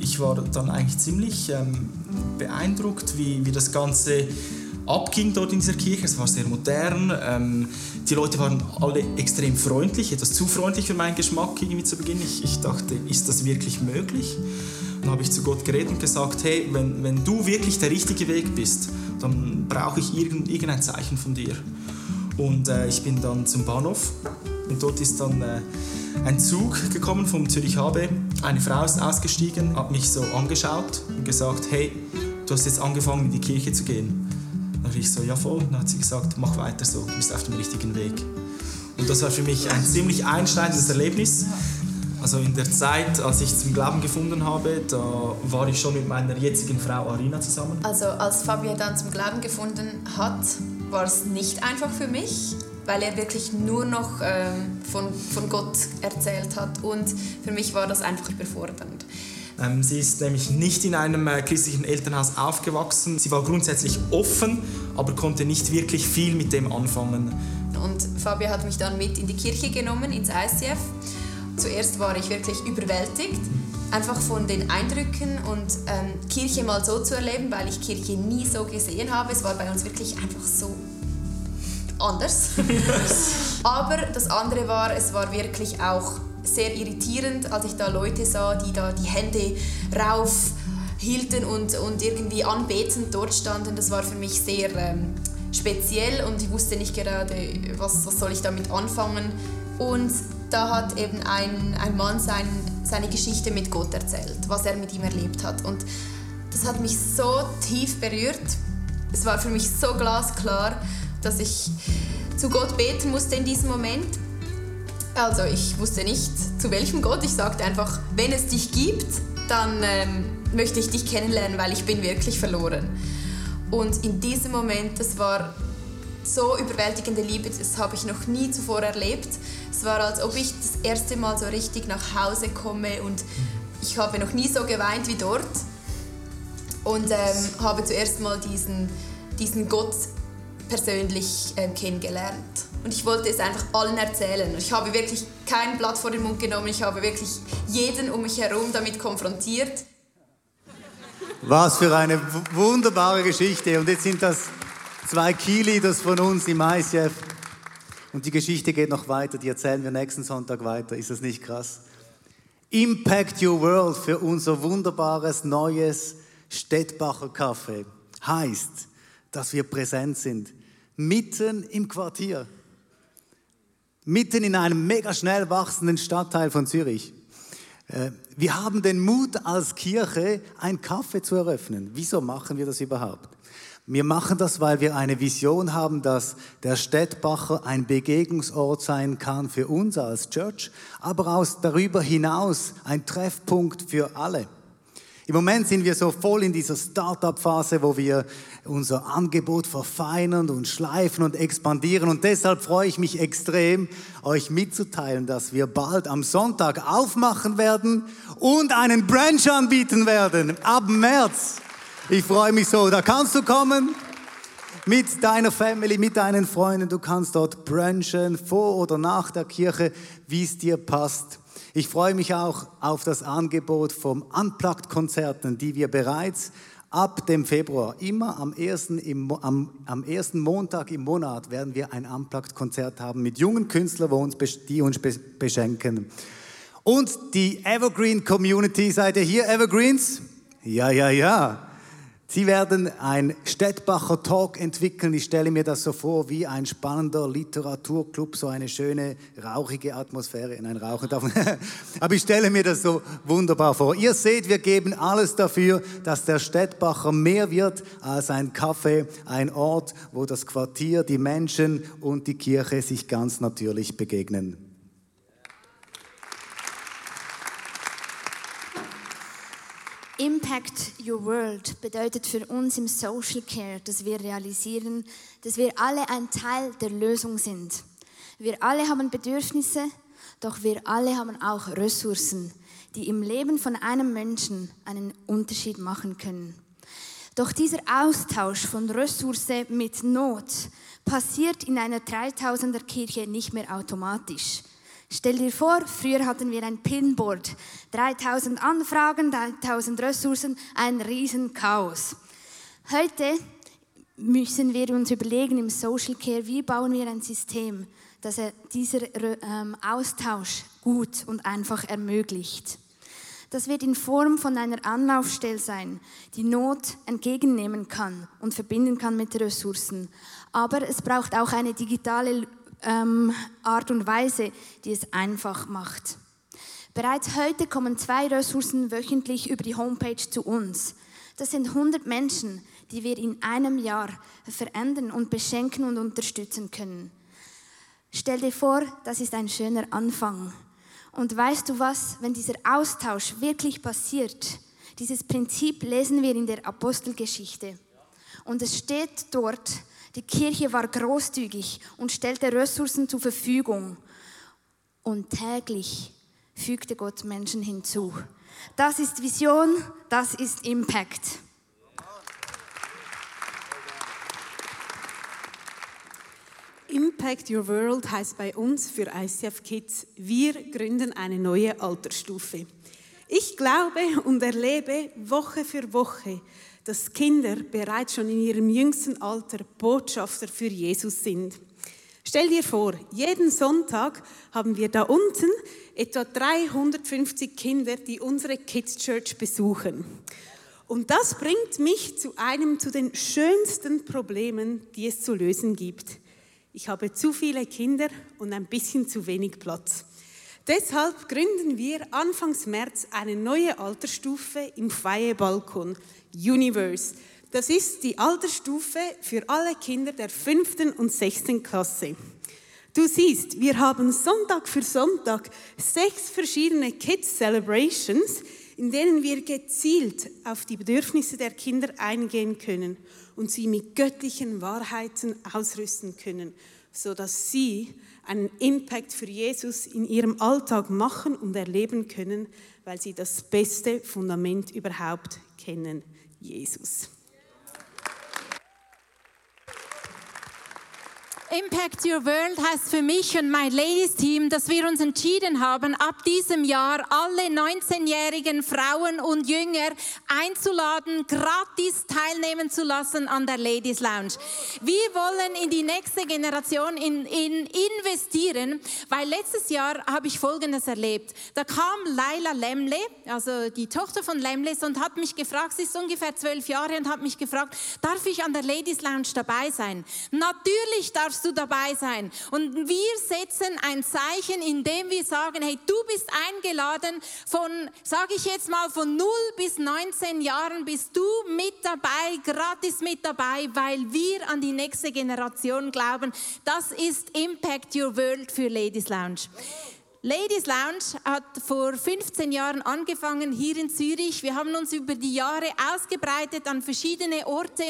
S7: Ich war dann eigentlich ziemlich ähm, beeindruckt, wie, wie das Ganze abging dort in dieser Kirche. Es war sehr modern. Ähm, die Leute waren alle extrem freundlich, etwas zu freundlich für meinen Geschmack irgendwie zu Beginn. Ich, ich dachte, ist das wirklich möglich? Dann habe ich zu Gott geredet und gesagt, hey, wenn, wenn du wirklich der richtige Weg bist, dann brauche ich irgendein Zeichen von dir. Und äh, ich bin dann zum Bahnhof und dort ist dann äh, ein Zug gekommen vom Zürich HB. Eine Frau ist ausgestiegen, hat mich so angeschaut und gesagt, hey, du hast jetzt angefangen in die Kirche zu gehen. Dann habe ich so, ja voll. Dann hat sie gesagt, mach weiter so, du bist auf dem richtigen Weg. Und das war für mich ein ziemlich einschneidendes Erlebnis. Also in der Zeit, als ich zum Glauben gefunden habe, da war ich schon mit meiner jetzigen Frau Arina zusammen.
S8: Also als Fabio dann zum Glauben gefunden hat, war es nicht einfach für mich, weil er wirklich nur noch ähm, von, von Gott erzählt hat. Und für mich war das einfach überfordernd.
S7: Ähm, sie ist nämlich nicht in einem äh, christlichen Elternhaus aufgewachsen. Sie war grundsätzlich offen, aber konnte nicht wirklich viel mit dem anfangen.
S8: Und Fabio hat mich dann mit in die Kirche genommen, ins ICF. Zuerst war ich wirklich überwältigt, einfach von den Eindrücken und ähm, Kirche mal so zu erleben, weil ich Kirche nie so gesehen habe. Es war bei uns wirklich einfach so anders. Aber das andere war, es war wirklich auch sehr irritierend, als ich da Leute sah, die da die Hände rauf hielten und, und irgendwie anbetend dort standen. Das war für mich sehr ähm, speziell und ich wusste nicht gerade, was, was soll ich damit anfangen. Und da hat eben ein, ein Mann sein, seine Geschichte mit Gott erzählt, was er mit ihm erlebt hat. Und das hat mich so tief berührt. Es war für mich so glasklar, dass ich zu Gott beten musste in diesem Moment. Also ich wusste nicht, zu welchem Gott. Ich sagte einfach, wenn es dich gibt, dann ähm, möchte ich dich kennenlernen, weil ich bin wirklich verloren. Und in diesem Moment, das war so überwältigende Liebe, das habe ich noch nie zuvor erlebt. Es war, als ob ich das erste Mal so richtig nach Hause komme und ich habe noch nie so geweint wie dort und ähm, habe zuerst mal diesen, diesen Gott persönlich ähm, kennengelernt. Und ich wollte es einfach allen erzählen. Ich habe wirklich kein Blatt vor den Mund genommen, ich habe wirklich jeden um mich herum damit konfrontiert.
S9: Was für eine wunderbare Geschichte. Und jetzt sind das zwei Keyleaders von uns im ICF. Und die Geschichte geht noch weiter, die erzählen wir nächsten Sonntag weiter. Ist das nicht krass? Impact Your World für unser wunderbares neues Städtbacher Café heißt, dass wir präsent sind, mitten im Quartier, mitten in einem mega schnell wachsenden Stadtteil von Zürich. Äh, wir haben den Mut als Kirche, ein Kaffee zu eröffnen. Wieso machen wir das überhaupt? Wir machen das, weil wir eine Vision haben, dass der Städtbacher ein Begegnungsort sein kann für uns als Church, aber auch darüber hinaus ein Treffpunkt für alle. Im Moment sind wir so voll in dieser Startup-Phase, wo wir unser Angebot verfeinern und schleifen und expandieren. Und deshalb freue ich mich extrem, euch mitzuteilen, dass wir bald am Sonntag aufmachen werden und einen Branch anbieten werden. Ab März. Ich freue mich so. Da kannst du kommen mit deiner Family, mit deinen Freunden. Du kannst dort branchen, vor oder nach der Kirche, wie es dir passt. Ich freue mich auch auf das Angebot vom Unplugged-Konzerten, die wir bereits ab dem Februar, immer am ersten, im, am, am ersten Montag im Monat, werden wir ein Unplugged-Konzert haben mit jungen Künstlern, die uns beschenken. Und die Evergreen Community, seid ihr hier, Evergreens? Ja, ja, ja. Sie werden ein Städtbacher Talk entwickeln. Ich stelle mir das so vor wie ein spannender Literaturclub, so eine schöne rauchige Atmosphäre. in ein Rauchen darf Aber ich stelle mir das so wunderbar vor. Ihr seht, wir geben alles dafür, dass der Städtbacher mehr wird als ein Café, ein Ort, wo das Quartier, die Menschen und die Kirche sich ganz natürlich begegnen.
S10: Impact Your World bedeutet für uns im Social Care, dass wir realisieren, dass wir alle ein Teil der Lösung sind. Wir alle haben Bedürfnisse, doch wir alle haben auch Ressourcen, die im Leben von einem Menschen einen Unterschied machen können. Doch dieser Austausch von Ressource mit Not passiert in einer 3000er Kirche nicht mehr automatisch. Stell dir vor, früher hatten wir ein Pinboard, 3000 Anfragen, 3000 Ressourcen, ein Riesenchaos. Heute müssen wir uns überlegen im Social Care, wie bauen wir ein System, das dieser ähm, Austausch gut und einfach ermöglicht. Das wird in Form von einer Anlaufstelle sein, die Not entgegennehmen kann und verbinden kann mit Ressourcen. Aber es braucht auch eine digitale ähm, Art und Weise, die es einfach macht. Bereits heute kommen zwei Ressourcen wöchentlich über die Homepage zu uns. Das sind 100 Menschen, die wir in einem Jahr verändern und beschenken und unterstützen können. Stell dir vor, das ist ein schöner Anfang. Und weißt du was, wenn dieser Austausch wirklich passiert, dieses Prinzip lesen wir in der Apostelgeschichte. Und es steht dort, die Kirche war großzügig und stellte Ressourcen zur Verfügung. Und täglich fügte Gott Menschen hinzu. Das ist Vision, das ist Impact.
S11: Impact Your World heißt bei uns für ICF Kids, wir gründen eine neue Altersstufe. Ich glaube und erlebe Woche für Woche, dass Kinder bereits schon in ihrem jüngsten Alter Botschafter für Jesus sind. Stell dir vor, jeden Sonntag haben wir da unten etwa 350 Kinder, die unsere Kids Church besuchen. Und das bringt mich zu einem zu den schönsten Problemen, die es zu lösen gibt. Ich habe zu viele Kinder und ein bisschen zu wenig Platz. Deshalb gründen wir Anfangs März eine neue Altersstufe im Feiebalkon Universe. Das ist die Altersstufe für alle Kinder der fünften und sechsten Klasse. Du siehst, wir haben Sonntag für Sonntag sechs verschiedene Kids Celebrations, in denen wir gezielt auf die Bedürfnisse der Kinder eingehen können und sie mit göttlichen Wahrheiten ausrüsten können, sodass sie einen Impact für Jesus in ihrem Alltag machen und erleben können, weil sie das beste Fundament überhaupt kennen, Jesus.
S2: Impact Your World heißt für mich und mein Ladies Team, dass wir uns entschieden haben, ab diesem Jahr alle 19-jährigen Frauen und Jünger einzuladen, gratis teilnehmen zu lassen an der Ladies Lounge. Wir wollen in die nächste Generation in, in investieren, weil letztes Jahr habe ich Folgendes erlebt. Da kam Laila Lemle, also die Tochter von Lemles, und hat mich gefragt, sie ist ungefähr zwölf Jahre und hat mich gefragt, darf ich an der Ladies Lounge dabei sein? Natürlich darfst du dabei sein. Und wir setzen ein Zeichen, indem wir sagen, hey, du bist eingeladen von, sage ich jetzt mal, von 0 bis 19 Jahren bist du mit dabei, gratis mit dabei, weil wir an die nächste Generation glauben. Das ist Impact Your World für Ladies Lounge. Ladies Lounge hat vor 15 Jahren angefangen hier in Zürich. Wir haben uns über die Jahre ausgebreitet an verschiedene Orte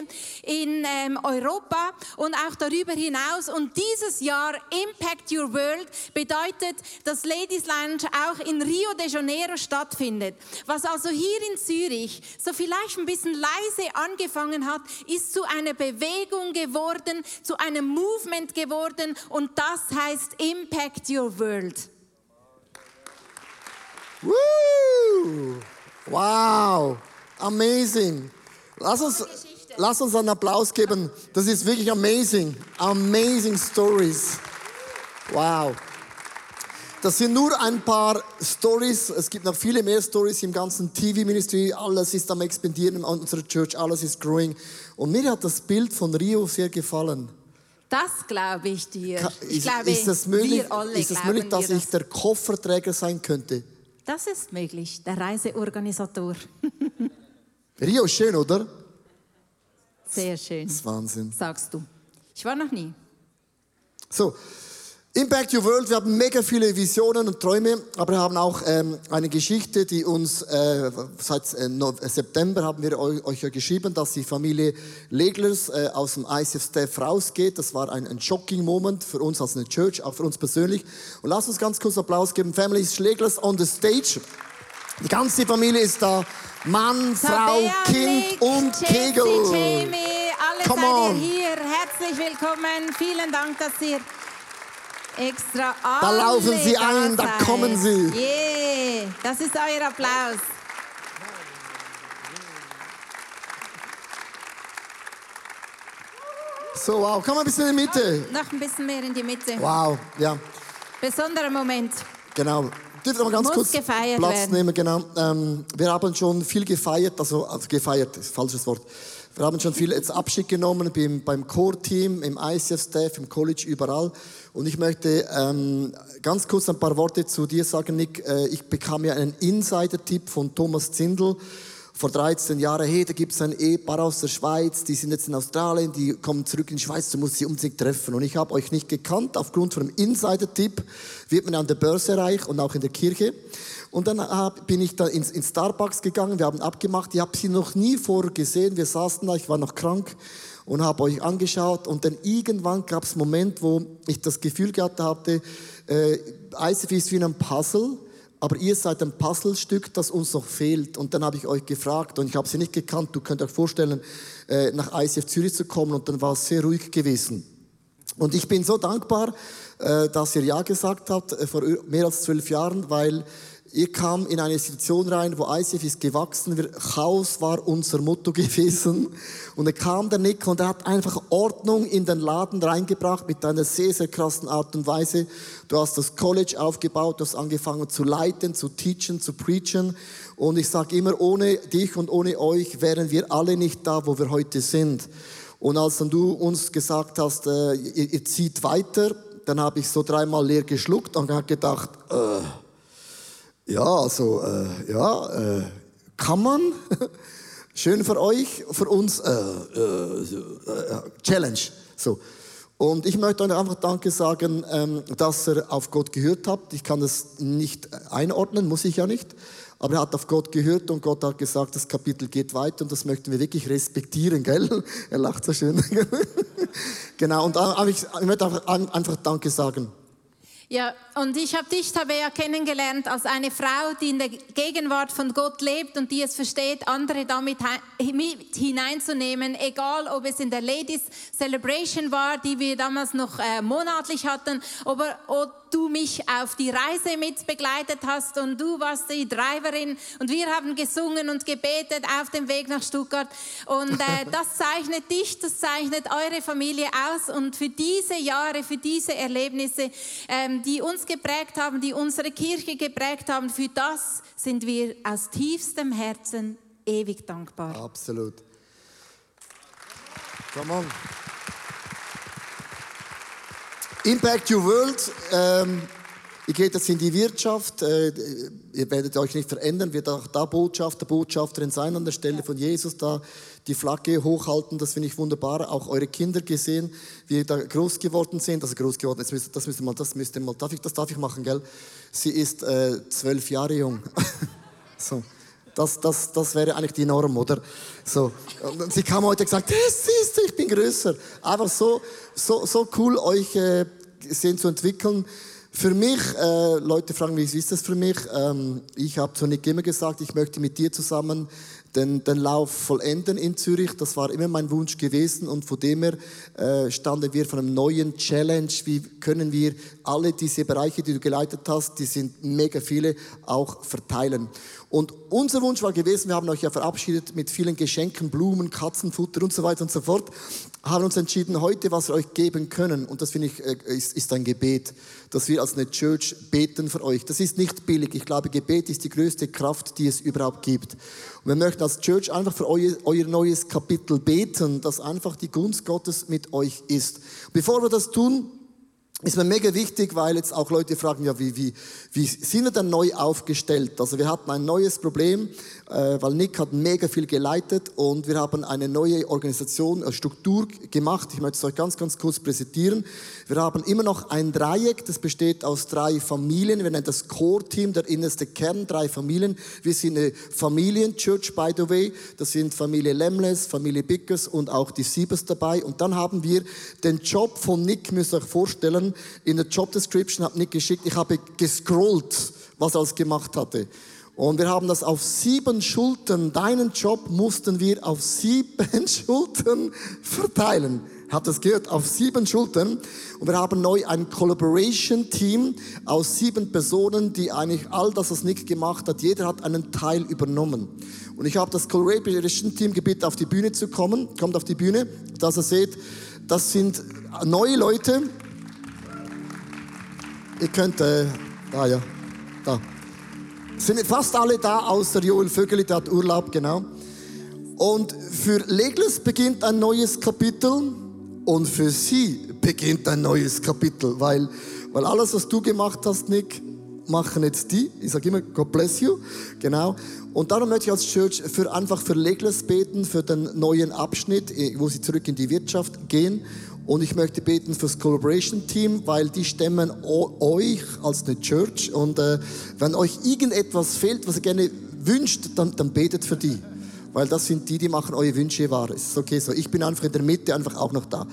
S2: in ähm, Europa und auch darüber hinaus. Und dieses Jahr Impact Your World bedeutet, dass Ladies Lounge auch in Rio de Janeiro stattfindet. Was also hier in Zürich so vielleicht ein bisschen leise angefangen hat, ist zu einer Bewegung geworden, zu einem Movement geworden und das heißt Impact Your World.
S1: Woo! Wow, amazing. Lass uns, lass uns einen Applaus geben. Das ist wirklich amazing. Amazing Stories. Wow. Das sind nur ein paar Stories. Es gibt noch viele mehr Stories im ganzen TV-Ministry. Alles ist am expandieren in unserer Church. Alles ist growing. Und mir hat das Bild von Rio sehr gefallen.
S2: Das glaube ich dir. Ich
S1: ist,
S2: glaube,
S1: ist es möglich, ist es möglich dass ich der Kofferträger sein könnte?
S2: Das ist möglich, der Reiseorganisator.
S1: Rio ist schön, oder?
S2: Sehr schön.
S1: Das ist Wahnsinn.
S2: Sagst du. Ich war noch nie.
S1: So, Impact Your World, wir haben mega viele Visionen und Träume, aber wir haben auch ähm, eine Geschichte, die uns äh, seit äh, no September haben wir euch, euch ja geschrieben, dass die Familie Leglers äh, aus dem ICF Staff rausgeht. Das war ein, ein shocking Moment für uns als eine Church, auch für uns persönlich. Und lasst uns ganz kurz Applaus geben. Family Schleglers on the stage. Die ganze Familie ist da. Mann, Frau, Kind und Kegel.
S2: Jamie, alle
S1: Come
S2: seid
S1: on.
S2: ihr hier. Herzlich willkommen. Vielen Dank, dass ihr extra
S1: Da laufen sie ein, da kommen sie.
S2: Yeah, das ist euer Applaus.
S1: So, wow, komm mal ein bisschen in die Mitte.
S2: Noch ein bisschen mehr in die Mitte.
S1: Wow, ja.
S2: Besonderer Moment.
S1: Genau. Dürft ihr mal ganz
S2: Muss
S1: kurz Platz
S2: werden.
S1: nehmen, genau. Ähm, wir haben schon viel gefeiert, also, also gefeiert, ist falsches Wort. Wir haben schon viel jetzt Abschied genommen beim, beim Core-Team, im ICF-Staff, im College, überall. Und ich möchte ähm, ganz kurz ein paar Worte zu dir sagen, Nick. Äh, ich bekam ja einen Insider-Tipp von Thomas Zindel vor 13 Jahren, hey, da gibt es ein Ehepaar aus der Schweiz, die sind jetzt in Australien, die kommen zurück in die Schweiz, du musst sie unbedingt treffen. Und ich habe euch nicht gekannt, aufgrund von einem Insider-Tipp wird man an der Börse reich und auch in der Kirche. Und dann hab, bin ich da ins, ins Starbucks gegangen, wir haben abgemacht, ich habe sie noch nie vorher gesehen, wir saßen da, ich war noch krank und habe euch angeschaut und dann irgendwann gab es einen Moment, wo ich das Gefühl gehabt hatte, äh, ICF ist wie ein Puzzle, aber ihr seid ein Puzzlestück, das uns noch fehlt. Und dann habe ich euch gefragt und ich habe sie nicht gekannt. Du könnt euch vorstellen, äh, nach ICF Zürich zu kommen und dann war es sehr ruhig gewesen. Und ich bin so dankbar, äh, dass ihr Ja gesagt habt äh, vor mehr als zwölf Jahren, weil ihr kam in eine Situation rein, wo ICF ist gewachsen, wir, Chaos war unser Motto gewesen. Und dann kam der Nick und er hat einfach Ordnung in den Laden reingebracht mit einer sehr, sehr krassen Art und Weise. Du hast das College aufgebaut, du hast angefangen zu leiten, zu teachen, zu preachen. Und ich sage immer, ohne dich und ohne euch wären wir alle nicht da, wo wir heute sind. Und als dann du uns gesagt hast, äh, ihr, ihr zieht weiter, dann habe ich so dreimal leer geschluckt und habe gedacht, äh, ja, also, äh, ja, äh, kann man. Schön für euch, für uns, äh, äh, äh, Challenge. So. Und ich möchte euch einfach Danke sagen, ähm, dass ihr auf Gott gehört habt. Ich kann das nicht einordnen, muss ich ja nicht. Aber er hat auf Gott gehört und Gott hat gesagt, das Kapitel geht weiter und das möchten wir wirklich respektieren, gell? Er lacht so schön. genau, und ich möchte einfach Danke sagen.
S2: Ja, und ich habe dich, Tabea, kennengelernt als eine Frau, die in der Gegenwart von Gott lebt und die es versteht, andere damit mit hineinzunehmen, egal ob es in der Ladies Celebration war, die wir damals noch äh, monatlich hatten, oder du mich auf die Reise mit begleitet hast und du warst die Driverin und wir haben gesungen und gebetet auf dem Weg nach Stuttgart. Und äh, das zeichnet dich, das zeichnet eure Familie aus. Und für diese Jahre, für diese Erlebnisse, ähm, die uns geprägt haben, die unsere Kirche geprägt haben, für das sind wir aus tiefstem Herzen ewig dankbar.
S1: Absolut. Come on. Impact Your World. Ähm, ihr geht jetzt in die Wirtschaft. Äh, ihr werdet euch nicht verändern. Wird auch da Botschafter, Botschafterin sein an der Stelle von Jesus. Da die Flagge hochhalten. Das finde ich wunderbar. Auch eure Kinder gesehen, wie da groß geworden sind. Also groß geworden. Das müsst, das müsst ihr mal, das müsst ihr mal. Darf ich, das darf ich machen, gell? Sie ist äh, zwölf Jahre jung. so. Das, das, das wäre eigentlich die Norm, oder? So. Und sie kam heute und gesagt, siehst du, ich bin größer. Einfach so, so, so cool, euch äh, sehen zu entwickeln. Für mich, äh, Leute fragen wie ist das für mich? Ähm, ich habe zu Nick immer gesagt, ich möchte mit dir zusammen den, den Lauf vollenden in Zürich. Das war immer mein Wunsch gewesen und von dem her äh, standen wir von einem neuen Challenge. Wie können wir alle diese Bereiche, die du geleitet hast, die sind mega viele, auch verteilen. Und unser Wunsch war gewesen, wir haben euch ja verabschiedet mit vielen Geschenken, Blumen, Katzenfutter und so weiter und so fort, haben uns entschieden, heute was wir euch geben können. Und das finde ich, äh, ist, ist ein Gebet, dass wir als eine Church beten für euch. Das ist nicht billig. Ich glaube, Gebet ist die größte Kraft, die es überhaupt gibt. Und wir möchten als Church einfach für euer, euer neues Kapitel beten, dass einfach die Gunst Gottes mit euch ist. Bevor wir das tun, ist mir mega wichtig, weil jetzt auch Leute fragen, ja, wie, wie, wie sind wir denn neu aufgestellt? Also wir hatten ein neues Problem, äh, weil Nick hat mega viel geleitet und wir haben eine neue Organisation, eine äh, Struktur gemacht. Ich möchte es euch ganz, ganz kurz präsentieren. Wir haben immer noch ein Dreieck, das besteht aus drei Familien. Wir nennen das Core-Team, der innerste Kern, drei Familien. Wir sind eine Familienchurch, by the way. Das sind Familie Lemles, Familie Bickers und auch die Siebers dabei. Und dann haben wir den Job von Nick, müsst ihr euch vorstellen, in der Job Description, habe nicht geschickt, ich habe gescrollt, was er alles gemacht hatte. Und wir haben das auf sieben Schultern, deinen Job mussten wir auf sieben Schultern verteilen. Habt das gehört? Auf sieben Schultern. Und wir haben neu ein Collaboration-Team aus sieben Personen, die eigentlich all das, was Nick gemacht hat, jeder hat einen Teil übernommen. Und ich habe das Collaboration-Team gebeten, auf die Bühne zu kommen. Kommt auf die Bühne, dass ihr seht, das sind neue Leute, Ihr könnt, äh, da ja, da. Sind fast alle da, außer Joel Vögeli, der hat Urlaub, genau. Und für Legles beginnt ein neues Kapitel und für sie beginnt ein neues Kapitel, weil, weil alles, was du gemacht hast, Nick, machen jetzt die. Ich sage immer, God bless you. Genau. Und darum möchte ich als Church für, einfach für Legles beten, für den neuen Abschnitt, eh, wo sie zurück in die Wirtschaft gehen und ich möchte beten fürs Collaboration Team, weil die stemmen euch als eine Church. Und äh, wenn euch irgendetwas fehlt, was ihr gerne wünscht, dann, dann betet für die. Weil das sind die, die machen eure Wünsche wahr. Es ist okay so. Ich bin einfach in der Mitte, einfach auch noch da.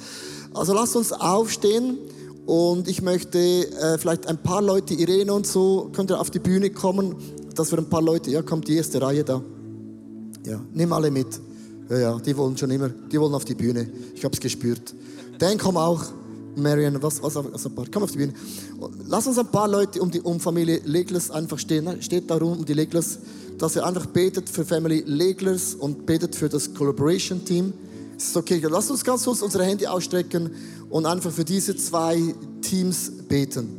S1: Also lasst uns aufstehen. Und ich möchte äh, vielleicht ein paar Leute, Irene und so, könnt ihr auf die Bühne kommen, dass wir ein paar Leute, ja, kommt die erste Reihe da. Ja, nimm alle mit. Ja, ja, die wollen schon immer, die wollen auf die Bühne. Ich habe es gespürt. Dan, komm auch. Marion, was, was, also, komm auf die Bühne. Lass uns ein paar Leute um die um Familie Leglers einfach stehen. Ne? Steht da rum um die Leglers, dass ihr einfach betet für Family Leglers und betet für das Collaboration Team. Ist okay. Lass uns ganz kurz unsere Hände ausstrecken und einfach für diese zwei Teams beten.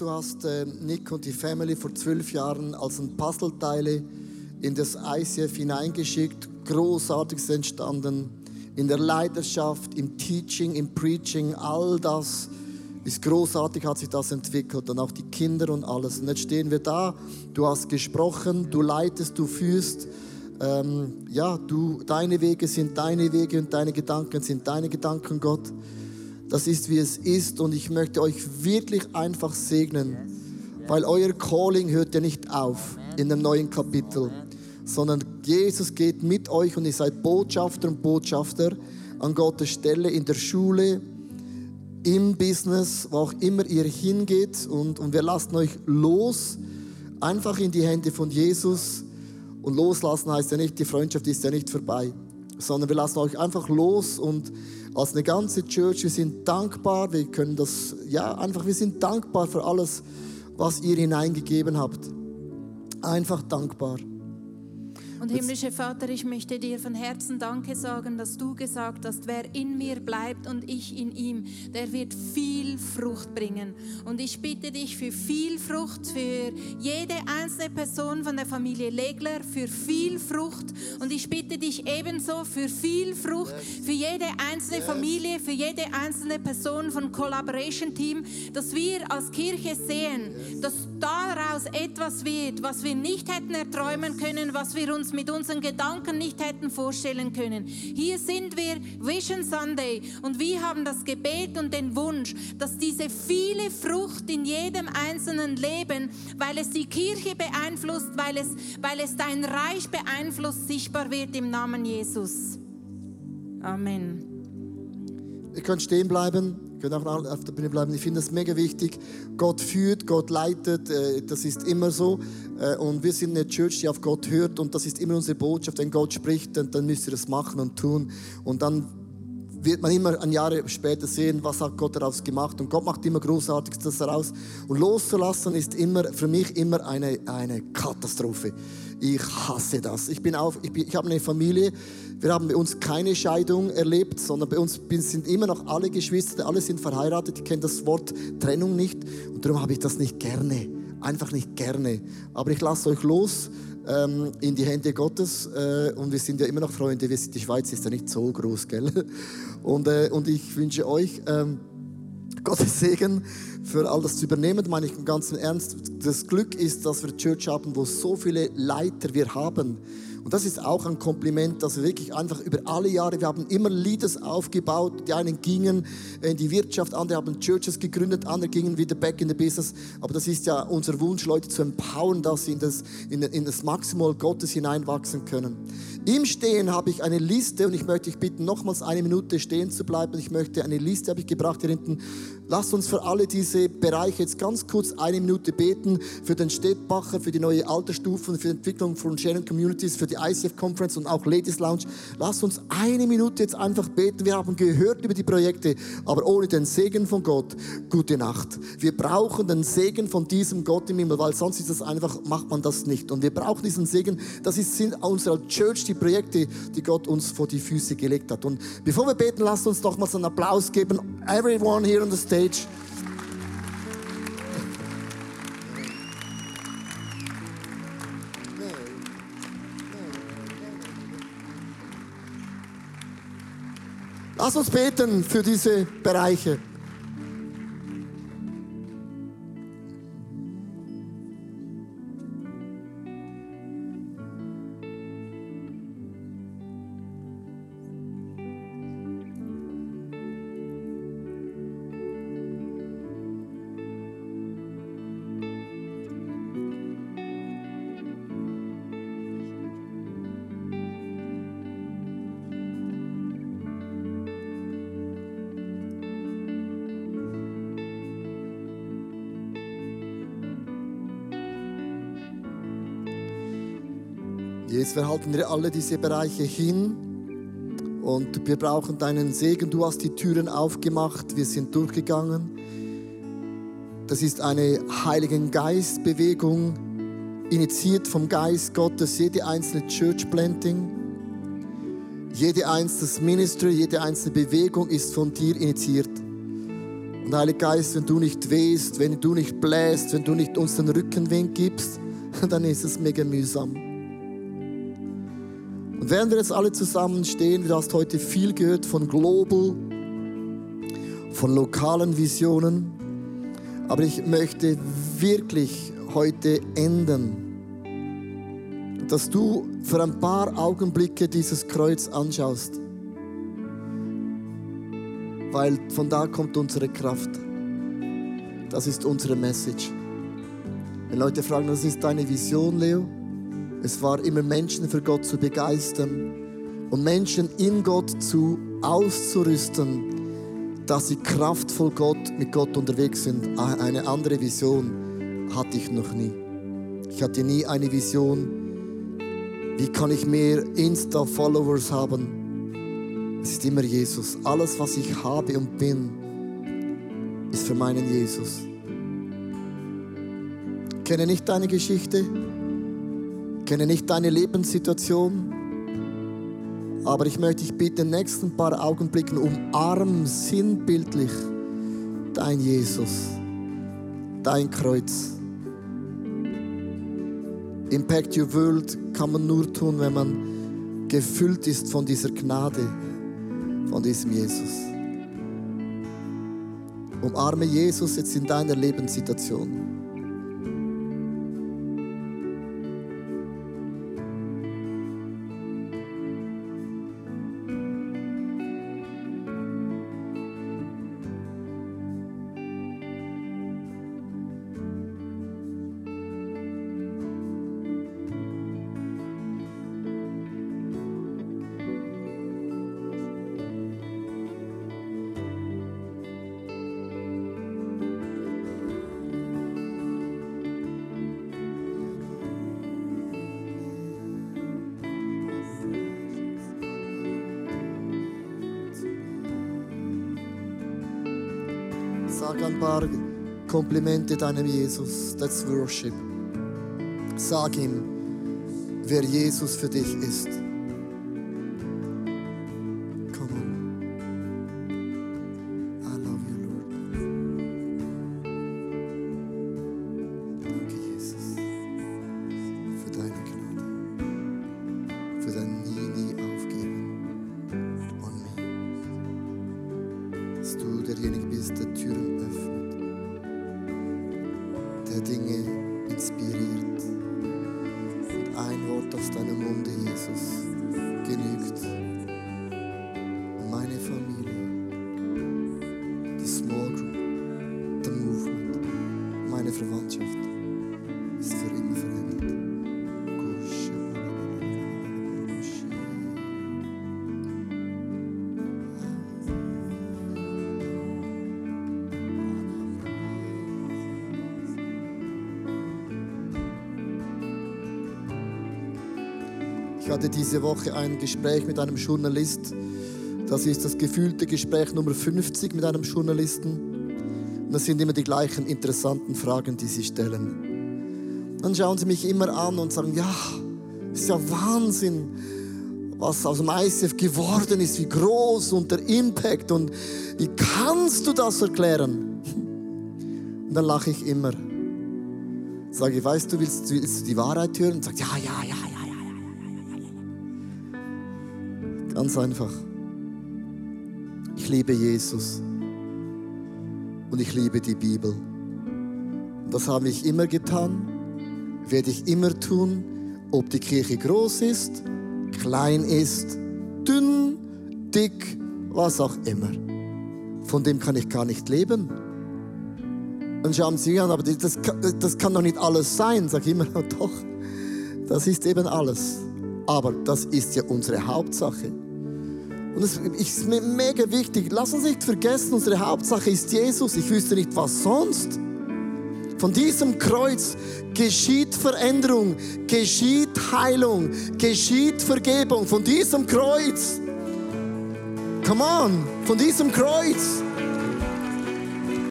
S1: Du hast äh, Nick und die Family vor zwölf Jahren als ein Puzzleteile in das ICF hineingeschickt. Großartiges entstanden. In der Leidenschaft, im Teaching, im Preaching, all das ist großartig, hat sich das entwickelt. Und auch die Kinder und alles. Und jetzt stehen wir da. Du hast gesprochen, du leitest, du führst. Ähm, ja, du, deine Wege sind deine Wege und deine Gedanken sind deine Gedanken, Gott. Das ist, wie es ist. Und ich möchte euch wirklich einfach segnen, weil euer Calling hört ja nicht auf in dem neuen Kapitel, sondern Jesus geht mit euch und ihr seid Botschafter und Botschafter an Gottes Stelle in der Schule, im Business, wo auch immer ihr hingeht. Und, und wir lassen euch los, einfach in die Hände von Jesus. Und loslassen heißt ja nicht, die Freundschaft ist ja nicht vorbei, sondern wir lassen euch einfach los und als eine ganze Church, wir sind dankbar, wir können das, ja, einfach, wir sind dankbar für alles, was ihr hineingegeben habt. Einfach dankbar.
S2: Und himmlischer Vater, ich möchte dir von Herzen Danke sagen, dass du gesagt hast, wer in mir bleibt und ich in ihm, der wird viel Frucht bringen. Und ich bitte dich für viel Frucht, für jede einzelne Person von der Familie Legler, für viel Frucht. Und ich bitte dich ebenso für viel Frucht, für jede einzelne Familie, für jede einzelne Person von Collaboration Team, dass wir als Kirche sehen, dass daraus etwas wird, was wir nicht hätten erträumen können, was wir uns mit unseren Gedanken nicht hätten vorstellen können. Hier sind wir Vision Sunday und wir haben das Gebet und den Wunsch, dass diese viele Frucht in jedem einzelnen Leben, weil es die Kirche beeinflusst, weil es, weil es dein Reich beeinflusst, sichtbar wird im Namen Jesus. Amen.
S1: Ihr könnt stehen bleiben, könnt auch auf der Bühne bleiben. Ich finde das mega wichtig. Gott führt, Gott leitet, äh, das ist immer so. Äh, und wir sind eine Church, die auf Gott hört und das ist immer unsere Botschaft. Wenn Gott spricht, dann, dann müsst ihr das machen und tun. Und dann wird man immer ein Jahr später sehen, was hat Gott daraus gemacht. Und Gott macht immer Großartiges daraus. Und loszulassen ist immer, für mich immer eine, eine Katastrophe. Ich hasse das. Ich, bin auf, ich, bin, ich habe eine Familie, wir haben bei uns keine Scheidung erlebt, sondern bei uns sind immer noch alle Geschwister, alle sind verheiratet, die kennen das Wort Trennung nicht und darum habe ich das nicht gerne, einfach nicht gerne. Aber ich lasse euch los ähm, in die Hände Gottes äh, und wir sind ja immer noch Freunde, wir sind, die Schweiz ist ja nicht so groß, gell? Und, äh, und ich wünsche euch ähm, Gottes Segen für all das zu übernehmen, meine ich im ganzen Ernst. Das Glück ist, dass wir Church haben, wo so viele Leiter wir haben und das ist auch ein Kompliment, dass wir wirklich einfach über alle Jahre, wir haben immer Leaders aufgebaut. Die einen gingen in die Wirtschaft, andere haben Churches gegründet, andere gingen wieder back in the business. Aber das ist ja unser Wunsch, Leute zu empowern, dass sie in das, in, in das Maximal Gottes hineinwachsen können. Im Stehen habe ich eine Liste und ich möchte dich bitten, nochmals eine Minute stehen zu bleiben. Ich möchte eine Liste, habe ich gebracht hier hinten. Lasst uns für alle diese Bereiche jetzt ganz kurz eine Minute beten. Für den Städtbacher, für die neue Altersstufen, für die Entwicklung von Sharing Communities, für die ICF Conference und auch Ladies Lounge. Lasst uns eine Minute jetzt einfach beten. Wir haben gehört über die Projekte, aber ohne den Segen von Gott, gute Nacht. Wir brauchen den Segen von diesem Gott im Himmel, weil sonst ist das einfach, macht man das nicht. Und wir brauchen diesen Segen. Das sind unsere Church, die Projekte, die Gott uns vor die Füße gelegt hat. Und bevor wir beten, lasst uns doch mal einen Applaus geben. Everyone here on the stage. Lass uns beten für diese Bereiche. Jesus, wir halten dir alle diese Bereiche hin und wir brauchen deinen Segen. Du hast die Türen aufgemacht, wir sind durchgegangen. Das ist eine Heiligen Geist-Bewegung, initiiert vom Geist Gottes, jede einzelne Church Planting. Jede einzelne Ministry, jede einzelne Bewegung ist von dir initiiert. Und Heiliger Geist, wenn du nicht wehst, wenn du nicht bläst, wenn du nicht uns den Rückenwind gibst, dann ist es mega mühsam. Während wir jetzt alle zusammen stehen, du hast heute viel gehört von Global, von lokalen Visionen, aber ich möchte wirklich heute enden, dass du für ein paar Augenblicke dieses Kreuz anschaust, weil von da kommt unsere Kraft. Das ist unsere Message. Wenn Leute fragen, was ist deine Vision, Leo? Es war immer Menschen für Gott zu begeistern und Menschen in Gott zu auszurüsten, dass sie kraftvoll Gott, mit Gott unterwegs sind. Eine andere Vision hatte ich noch nie. Ich hatte nie eine Vision, wie kann ich mehr Insta-Followers haben. Es ist immer Jesus. Alles, was ich habe und bin, ist für meinen Jesus. Kenne nicht deine Geschichte, kenne nicht deine Lebenssituation, aber ich möchte dich bitten, in den nächsten paar Augenblicken umarm sinnbildlich dein Jesus, dein Kreuz. Impact Your World kann man nur tun, wenn man gefüllt ist von dieser Gnade, von diesem Jesus. Umarme Jesus jetzt in deiner Lebenssituation. Sag ein paar Komplimente deinem Jesus. That's worship. Sag ihm, wer Jesus für dich ist. Ich hatte diese Woche ein Gespräch mit einem Journalist. Das ist das gefühlte Gespräch Nummer 50 mit einem Journalisten. Und das sind immer die gleichen interessanten Fragen, die sie stellen. Dann schauen sie mich immer an und sagen, ja, ist ja Wahnsinn, was aus dem ICF geworden ist, wie groß und der Impact und wie kannst du das erklären? Und dann lache ich immer. Sage ich, weißt du, willst, willst du die Wahrheit hören? Und sagt, ja, ja, ja, ja, ja, ja, ja, Ganz einfach. Ich liebe Jesus und ich liebe die Bibel. Und das habe ich immer getan, werde ich immer tun, ob die Kirche groß ist, klein ist, dünn, dick, was auch immer. Von dem kann ich gar nicht leben. Dann schauen sie an, aber das, das kann doch nicht alles sein. Sag ich immer, doch, das ist eben alles. Aber das ist ja unsere Hauptsache. Und es ist mir mega wichtig. Lass uns nicht vergessen, unsere Hauptsache ist Jesus. Ich wüsste nicht, was sonst. Von diesem Kreuz geschieht Veränderung, geschieht Heilung, geschieht Vergebung. Von diesem Kreuz. Come on, von diesem Kreuz